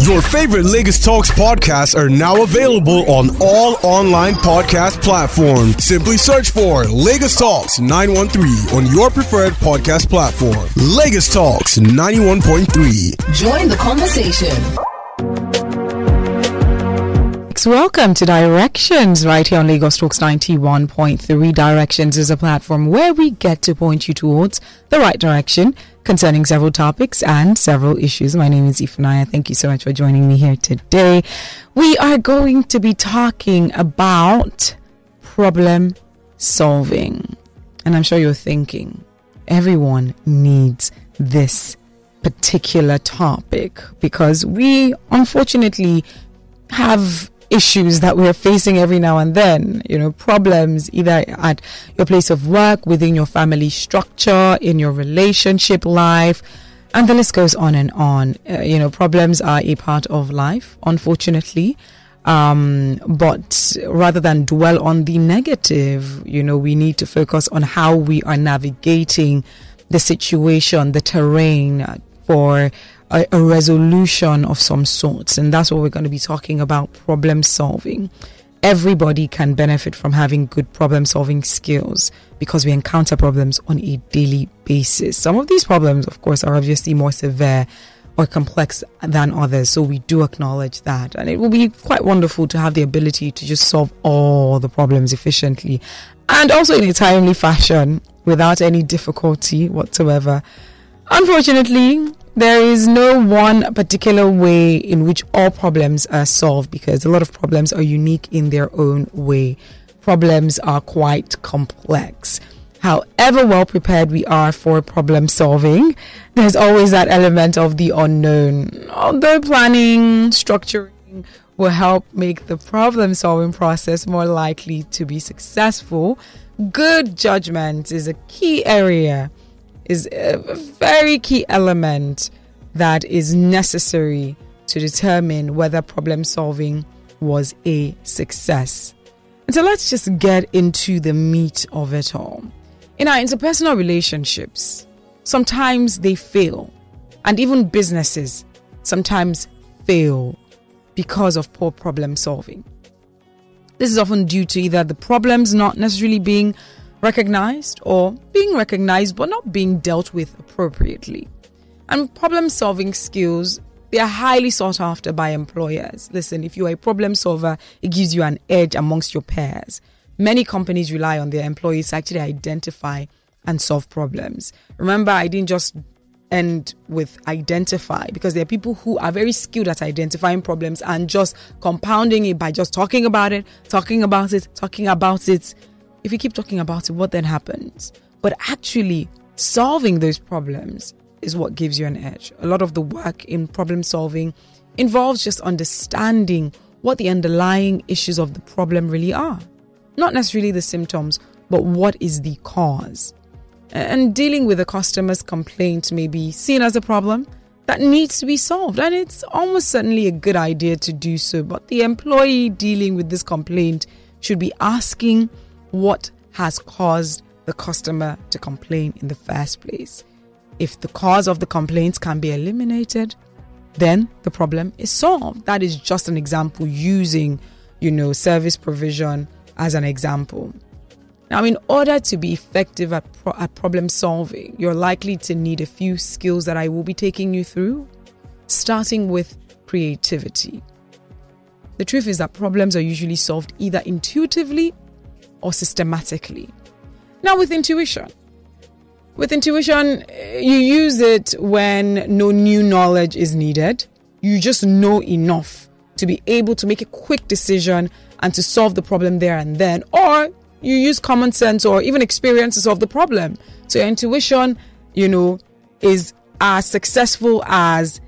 Your favorite Lagos Talks podcasts are now available on all online podcast platforms. Simply search for Lagos Talks 913 on your preferred podcast platform. Lagos Talks 91.3. Join the conversation. Welcome to Directions right here on Lagos Talks 91.3. Directions is a platform where we get to point you towards the right direction concerning several topics and several issues. My name is Ifunanya. Thank you so much for joining me here today. We are going to be talking about problem solving. And I'm sure you're thinking everyone needs this particular topic because we unfortunately have issues that we're facing every now and then, you know, problems either at your place of work, within your family structure, in your relationship life, and the list goes on and on. Uh, you know, problems are a part of life, unfortunately. Um, but rather than dwell on the negative, you know, we need to focus on how we are navigating the situation, the terrain for a, a resolution of some sorts. And that's what we're going to be talking about problem solving. Everybody can benefit from having good problem solving skills because we encounter problems on a daily basis. Some of these problems, of course, are obviously more severe or complex than others. So we do acknowledge that. And it will be quite wonderful to have the ability to just solve all the problems efficiently and also in a timely fashion without any difficulty whatsoever. Unfortunately, there is no one particular way in which all problems are solved because a lot of problems are unique in their own way. Problems are quite complex. However well prepared we are for problem solving, there's always that element of the unknown. Although planning, structuring will help make the problem solving process more likely to be successful, good judgment is a key area is a very key element that is necessary to determine whether problem solving was a success. And so let's just get into the meat of it all. In our interpersonal relationships, sometimes they fail, and even businesses sometimes fail because of poor problem solving. This is often due to either the problems not necessarily being recognized or being recognized but not being dealt with appropriately. And problem solving skills, they are highly sought after by employers. Listen, if you're a problem solver, it gives you an edge amongst your peers. Many companies rely on their employees to actually identify and solve problems. Remember, I didn't just end with identify because there are people who are very skilled at identifying problems and just compounding it by just talking about it, talking about it, talking about it if you keep talking about it, what then happens? But actually, solving those problems is what gives you an edge. A lot of the work in problem solving involves just understanding what the underlying issues of the problem really are. Not necessarily the symptoms, but what is the cause. And dealing with a customer's complaint may be seen as a problem that needs to be solved. And it's almost certainly a good idea to do so. But the employee dealing with this complaint should be asking what has caused the customer to complain in the first place. If the cause of the complaints can be eliminated, then the problem is solved. That is just an example using, you know, service provision as an example. Now, in order to be effective at, pro- at problem solving, you're likely to need a few skills that I will be taking you through, starting with creativity. The truth is that problems are usually solved either intuitively or systematically. Now, with intuition, with intuition, eh, you use it when no new knowledge is needed. You just know enough to be able to make a quick decision and to solve the problem there and then. Or you use common sense or even experience to solve the problem. So your intuition, you know, is as successful as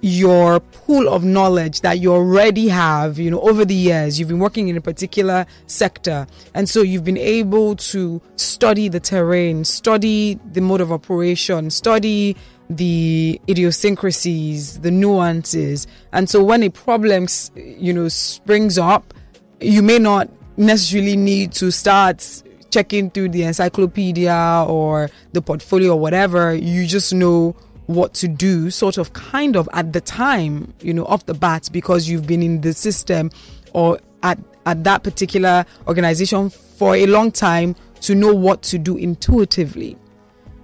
your pool of knowledge that you already have, you know, over the years, you've been working in a particular sector. And so you've been able to study the terrain, study the mode of operation, study the idiosyncrasies, the nuances. And so when a problem, you know, springs up, you may not necessarily need to start checking through the encyclopedia or the portfolio or whatever. You just know what to do, sort of kind of at the time, you know, off the bat, because you've been in the system or at, at that particular organization for a long time to know what to do intuitively.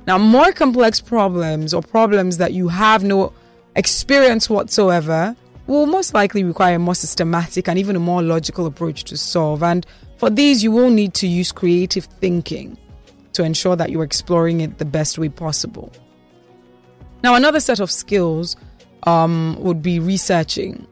Now, more complex problems or problems that you have no experience whatsoever will most likely require a more systematic and even a more logical approach to solve. And for these, you will need to use creative thinking to ensure that you're exploring it the best way possible. Now, another set of skills um, would be researching.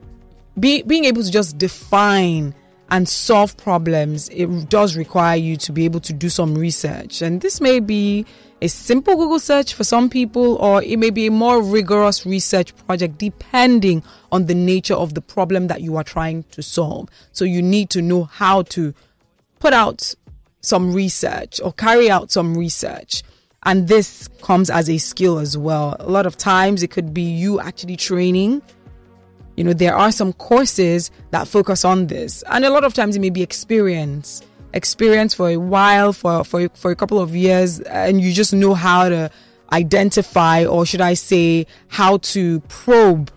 Be, being able to just define and solve problems, it does require you to be able to do some research. And this may be a simple Google search for some people, or it may be a more rigorous research project depending on the nature of the problem that you are trying to solve. So you need to know how to put out some research or carry out some research. And this comes as a skill as well. A lot of times it could be you actually training. You know, there are some courses that focus on this, and a lot of times it may be experience, experience for a while, for for for a couple of years, and you just know how to identify, or should I say, how to probe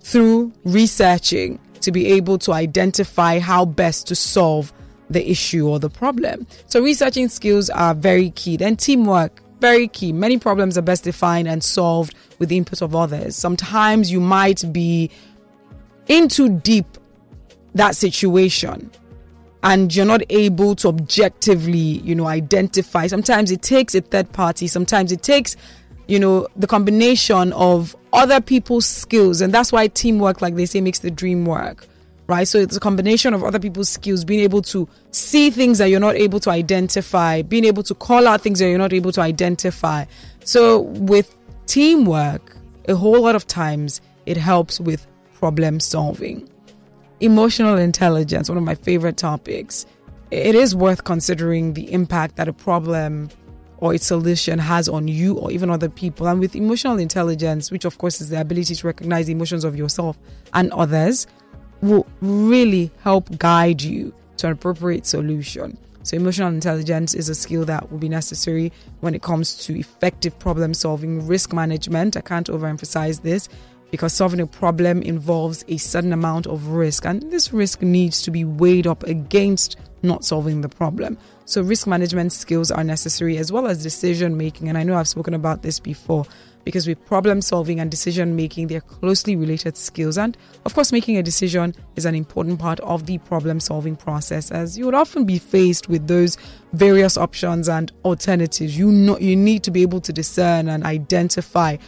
through researching to be able to identify how best to solve the issue or the problem. So researching skills are very key. Then teamwork, very key. Many problems are best defined and solved with the input of others. Sometimes you might be in too deep that situation and you're not able to objectively, you know, identify. Sometimes it takes a third party, sometimes it takes, you know, the combination of other people's skills. And that's why teamwork, like they say, makes the dream work, right? So it's a combination of other people's skills, being able to see things that you're not able to identify, being able to call out things that you're not able to identify. So with teamwork, a whole lot of times it helps with problem solving. Emotional intelligence, one of my favorite topics. It is worth considering the impact that a problem or its solution has on you or even other people. And with emotional intelligence, which of course is the ability to recognize the emotions of yourself and others, will really help guide you to an appropriate solution. So, emotional intelligence is a skill that will be necessary when it comes to effective problem solving, risk management. I can't overemphasize this because solving a problem involves a certain amount of risk, and this risk needs to be weighed up against not solving the problem. So, risk management skills are necessary as well as decision making. And I know I've spoken about this before because with problem solving and decision making, they're closely related skills. And of course, making a decision is an important part of the problem solving process, as you would often be faced with those various options and alternatives. You know, you need to be able to discern and identify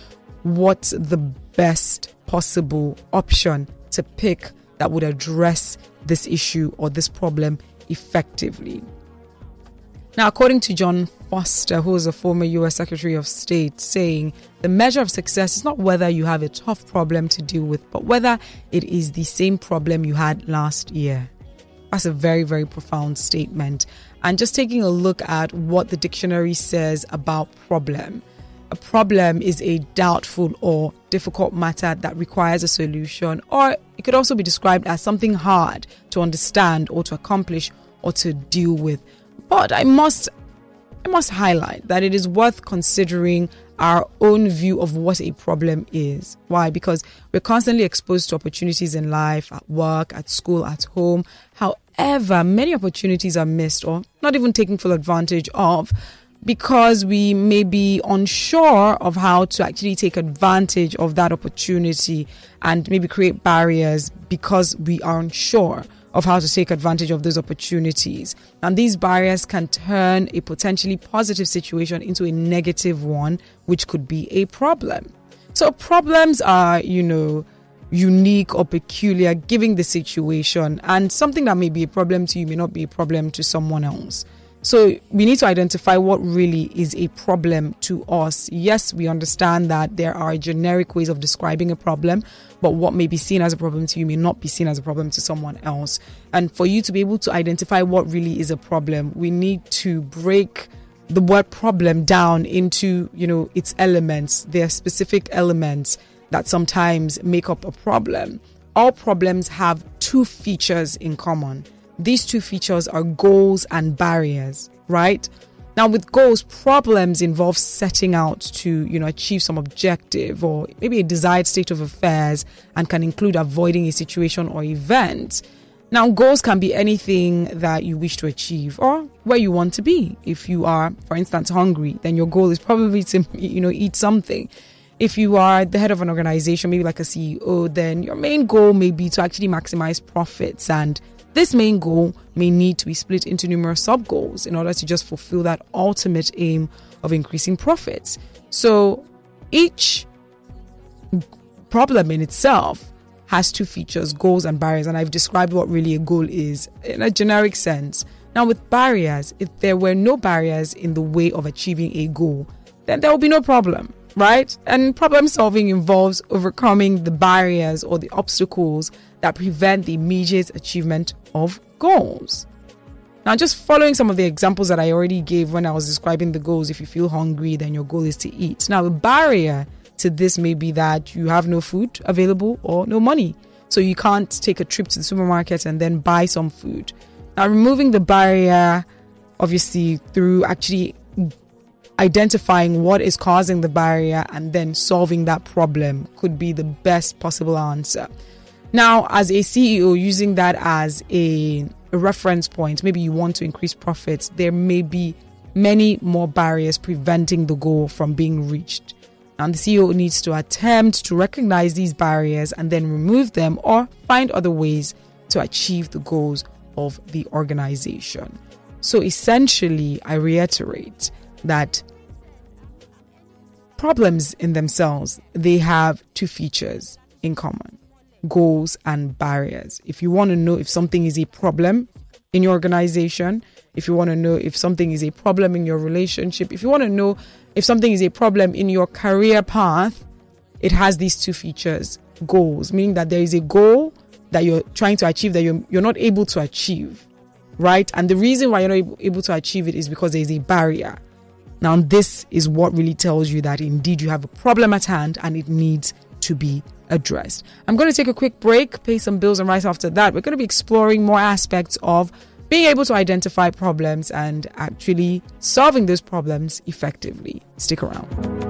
what's the best possible option to pick that would address this issue or this problem effectively. Now, according to John Foster, who is a former US Secretary of State, saying the measure of success is not whether you have a tough problem to deal with, but whether it is the same problem you had last year. That's a very, very profound statement. And just taking a look at what the dictionary says about problem a problem is a doubtful or difficult matter that requires a solution, or it could also be described as something hard to understand or to accomplish or to deal with. But I must I must highlight that it is worth considering our own view of what a problem is. Why? Because we're constantly exposed to opportunities in life, at work, at school, at home. However, many opportunities are missed or not even taken full advantage of because we may be unsure of how to actually take advantage of that opportunity and maybe create barriers because we are unsure of how to take advantage of those opportunities. And these barriers can turn a potentially positive situation into a negative one, which could be a problem. So, problems are, you know, unique or peculiar given the situation, and something that may be a problem to you may not be a problem to someone else. So we need to identify what really is a problem to us. Yes, we understand that there are generic ways of describing a problem, but what may be seen as a problem to you may not be seen as a problem to someone else. And for you to be able to identify what really is a problem, we need to break the word problem down into, you know, its elements. There are specific elements that sometimes make up a problem. All problems have two features in common these two features are goals and barriers, right? Now, with goals, problems involve setting out to, you know, achieve some objective or maybe a desired state of affairs and can include avoiding a situation or event. Now, goals can be anything that you wish to achieve or where you want to be. If you are, for instance, hungry, then your goal is probably to, you know, eat something. If you are the head of an organization, maybe like a CEO, then your main goal may be to actually maximize profits and this main goal may need to be split into numerous sub goals in order to just fulfill that ultimate aim of increasing profits. So each problem in itself has two features goals and barriers. And I've described what really a goal is in a generic sense. Now, with barriers, if there were no barriers in the way of achieving a goal, then there will be no problem right? And problem solving involves overcoming the barriers or the obstacles that prevent the immediate achievement of goals. Now, just following some of the examples that I already gave when I was describing the goals, if you feel hungry, then your goal is to eat. Now, the barrier to this may be that you have no food available or no money. So you can't take a trip to the supermarket and then buy some food. Now, removing the barrier, obviously, through actually identifying what is causing the barrier and then solving that problem could be the best possible answer. Now, as a CEO, using that as a, reference point, maybe you want to increase profits, there may be many more barriers preventing the goal from being reached. And the CEO needs to attempt to recognize these barriers and then remove them or find other ways to achieve the goals of the organization. So essentially, I reiterate that problems in themselves, they have two features in common goals and barriers. If you want to know if something is a problem in your organization, if you want to know if something is a problem in your relationship, if you want to know if something is a problem in your career path, it has these two features goals, meaning that there is a goal that you're trying to achieve that you're, you're not able to achieve, right? And the reason why you're not able to achieve it is because there is a barrier. Now, this is what really tells you that indeed you have a problem at hand and it needs to be addressed. I'm going to take a quick break, pay some bills, and right after that, we're going to be exploring more aspects of being able to identify problems and actually solving those problems effectively. Stick around.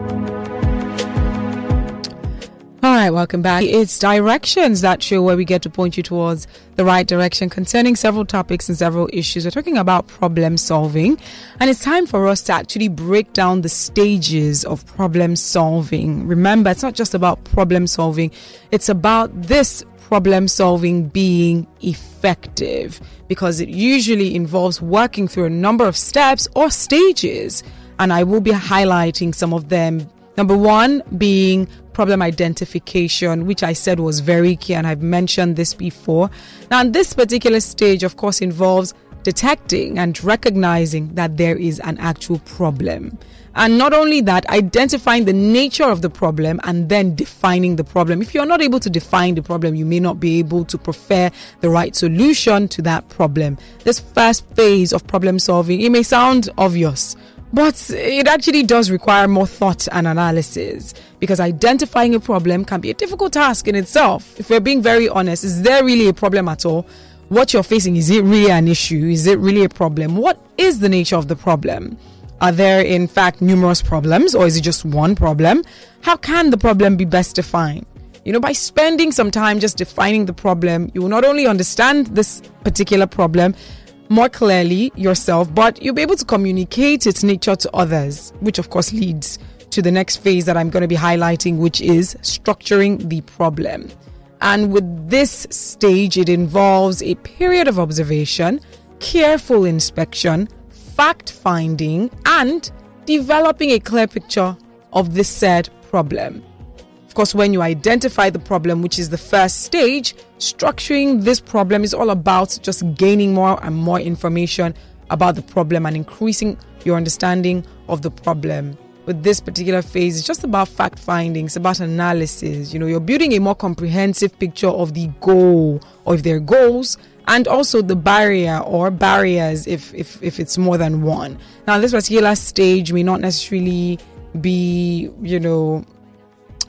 All right, welcome back. It's directions that show where we get to point you towards the right direction concerning several topics and several issues. We're talking about problem solving, and it's time for us to actually break down the stages of problem solving. Remember, it's not just about problem solving, it's about this problem solving being effective because it usually involves working through a number of steps or stages. And I will be highlighting some of them Number one being problem identification, which I said was very key, and I've mentioned this before. Now, this particular stage, of course, involves detecting and recognizing that there is an actual problem. And not only that, identifying the nature of the problem and then defining the problem. If you're not able to define the problem, you may not be able to prefer the right solution to that problem. This first phase of problem solving, it may sound obvious, but it actually does require more thought and analysis because identifying a problem can be a difficult task in itself. If we're being very honest, is there really a problem at all? What you're facing, is it really an issue? Is it really a problem? What is the nature of the problem? Are there, in fact, numerous problems or is it just one problem? How can the problem be best defined? You know, by spending some time just defining the problem, you will not only understand this particular problem, more clearly yourself, but you'll be able to communicate its nature to others, which of course leads to the next phase that I'm going to be highlighting, which is structuring the problem. And with this stage, it involves a period of observation, careful inspection, fact finding, and developing a clear picture of the said problem. Of course, when you identify the problem, which is the first stage, structuring this problem is all about just gaining more and more information about the problem and increasing your understanding of the problem. With this particular phase, it's just about fact finding, it's about analysis. You know, you're building a more comprehensive picture of the goal or if there are goals and also the barrier or barriers if, if, if it's more than one. Now, this particular stage may not necessarily be, you know,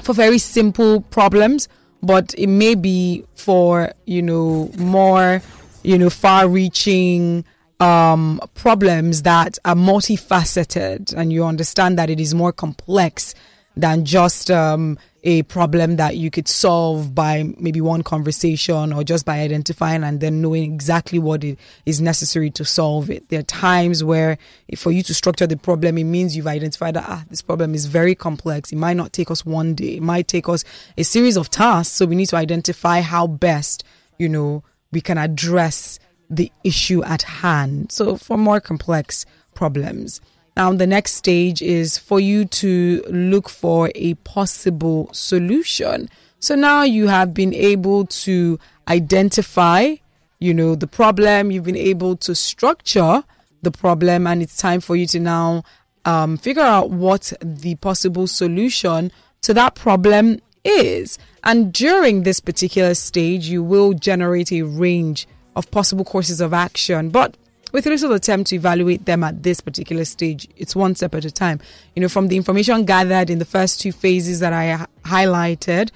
for very simple problems, but it may be for, you know, more, you know, far reaching um, problems that are multifaceted and you understand that it is more complex than just um, a problem that you could solve by maybe one conversation or just by identifying and then knowing exactly what it is necessary to solve it. There are times where for you to structure the problem, it means you've identified that ah, this problem is very complex. It might not take us one day. It might take us a series of tasks. So we need to identify how best, you know, we can address the issue at hand. So for more complex problems. Now, the next stage is for you to look for a possible solution. So now you have been able to identify, you know, the problem, you've been able to structure the problem, and it's time for you to now um, figure out what the possible solution to that problem is. And during this particular stage, you will generate a range of possible courses of action. But with little attempt to evaluate them at this particular stage. It's one step at a time. You know, from the information gathered in the first two phases that I highlighted,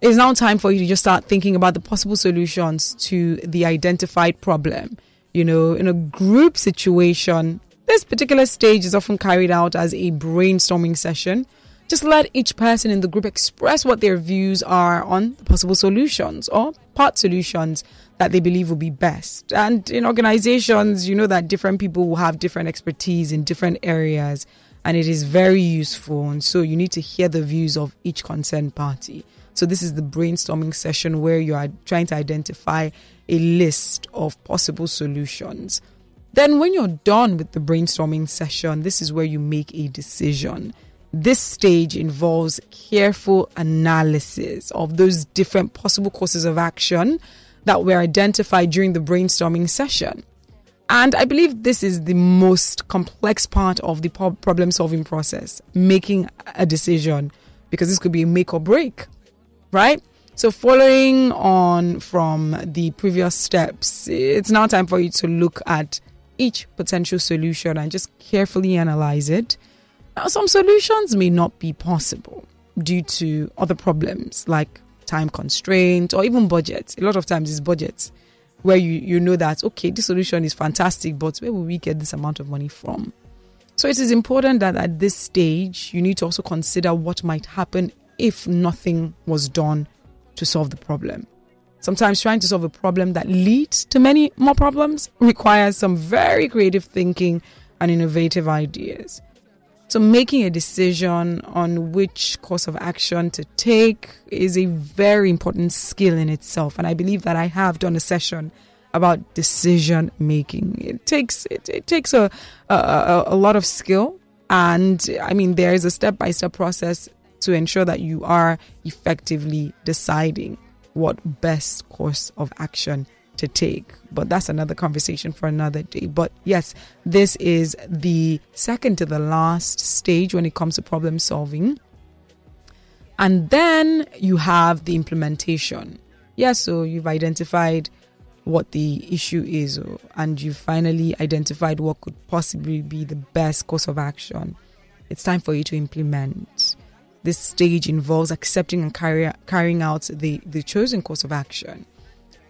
it's now time for you to just start thinking about the possible solutions to the identified problem. You know, in a group situation, this particular stage is often carried out as a brainstorming session. Just let each person in the group express what their views are on the possible solutions or part solutions that they believe will be best. And in organizations, you know that different people will have different expertise in different areas, and it is very useful. And so you need to hear the views of each concerned party. So this is the brainstorming session where you are trying to identify a list of possible solutions. Then, when you're done with the brainstorming session, this is where you make a decision. This stage involves careful analysis of those different possible courses of action that were identified during the brainstorming session. And I believe this is the most complex part of the problem solving process making a decision, because this could be a make or break, right? So, following on from the previous steps, it's now time for you to look at each potential solution and just carefully analyze it. Now, some solutions may not be possible due to other problems like time constraint or even budget. A lot of times it's budget where you, you know that, okay, this solution is fantastic, but where will we get this amount of money from? So it is important that at this stage, you need to also consider what might happen if nothing was done to solve the problem. Sometimes trying to solve a problem that leads to many more problems requires some very creative thinking and innovative ideas. So, making a decision on which course of action to take is a very important skill in itself. And I believe that I have done a session about decision making. It takes it, it takes a, a a lot of skill, and I mean there is a step by step process to ensure that you are effectively deciding what best course of action to take. But that's another conversation for another day. But yes, this is the second to the last stage when it comes to problem solving. And then you have the implementation. Yes, yeah, so you've identified what the issue is, oh, and you finally identified what could possibly be the best course of action. It's time for you to implement. This stage involves accepting and carry, carrying out the, the chosen course of action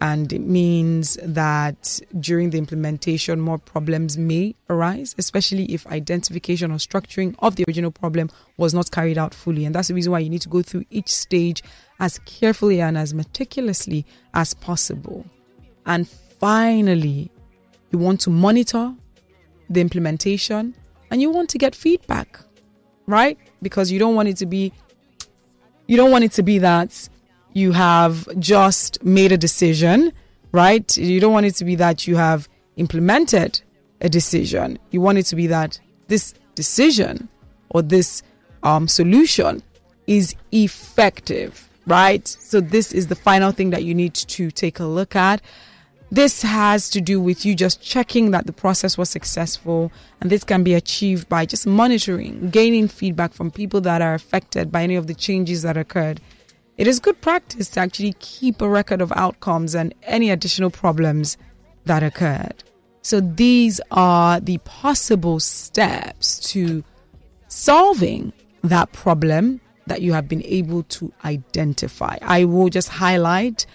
and it means that during the implementation more problems may arise especially if identification or structuring of the original problem was not carried out fully. And that's the reason why you need to go through each stage as carefully and as meticulously as possible. And finally you want to monitor the implementation and you want to get feedback right? Because you don't want it to be you don't want it to be that you have just made a decision, right? You don't want it to be that you have implemented a decision. You want it to be that this decision or this um, solution is effective, right? So, this is the final thing that you need to take a look at. This has to do with you just checking that the process was successful, and this can be achieved by just monitoring, gaining feedback from people that are affected by any of the changes that occurred it is good practice to actually keep a record of outcomes and any additional problems that occurred. So these are the possible steps to solving that problem that you have been able to identify. I will just highlight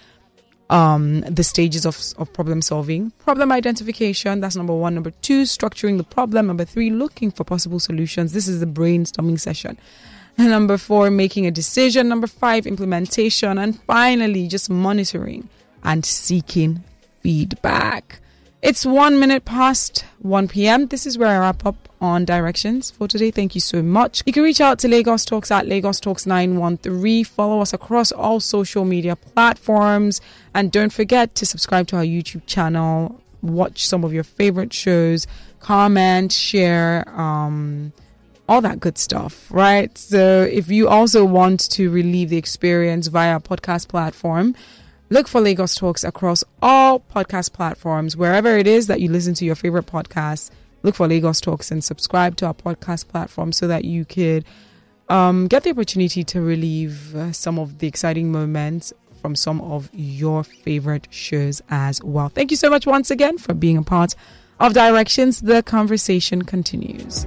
um, the stages of, of problem solving. Problem identification, that's number one. Number two, structuring the problem. Number three, looking for possible solutions. This is the brainstorming session. Number four, making a decision. Number five, implementation. And finally, just monitoring and seeking feedback. It's one minute past 1 p.m. This is where I wrap up on directions for today. Thank you so much. You can reach out to Lagos Talks at Lagos Talks 913. Follow us across all social media platforms. And don't forget to subscribe to our YouTube channel. Watch some of your favorite shows. Comment, share, um, all that good stuff, right? So if you also want to relieve the experience via podcast platform, Look for Lagos Talks across all podcast platforms, wherever it is that you listen to your favorite podcasts. Look for Lagos Talks and subscribe to our podcast platform so that you could um, get the opportunity to relieve uh, some of the exciting moments from some of your favorite shows as well. Thank you so much once again for being a part of Directions. The conversation continues.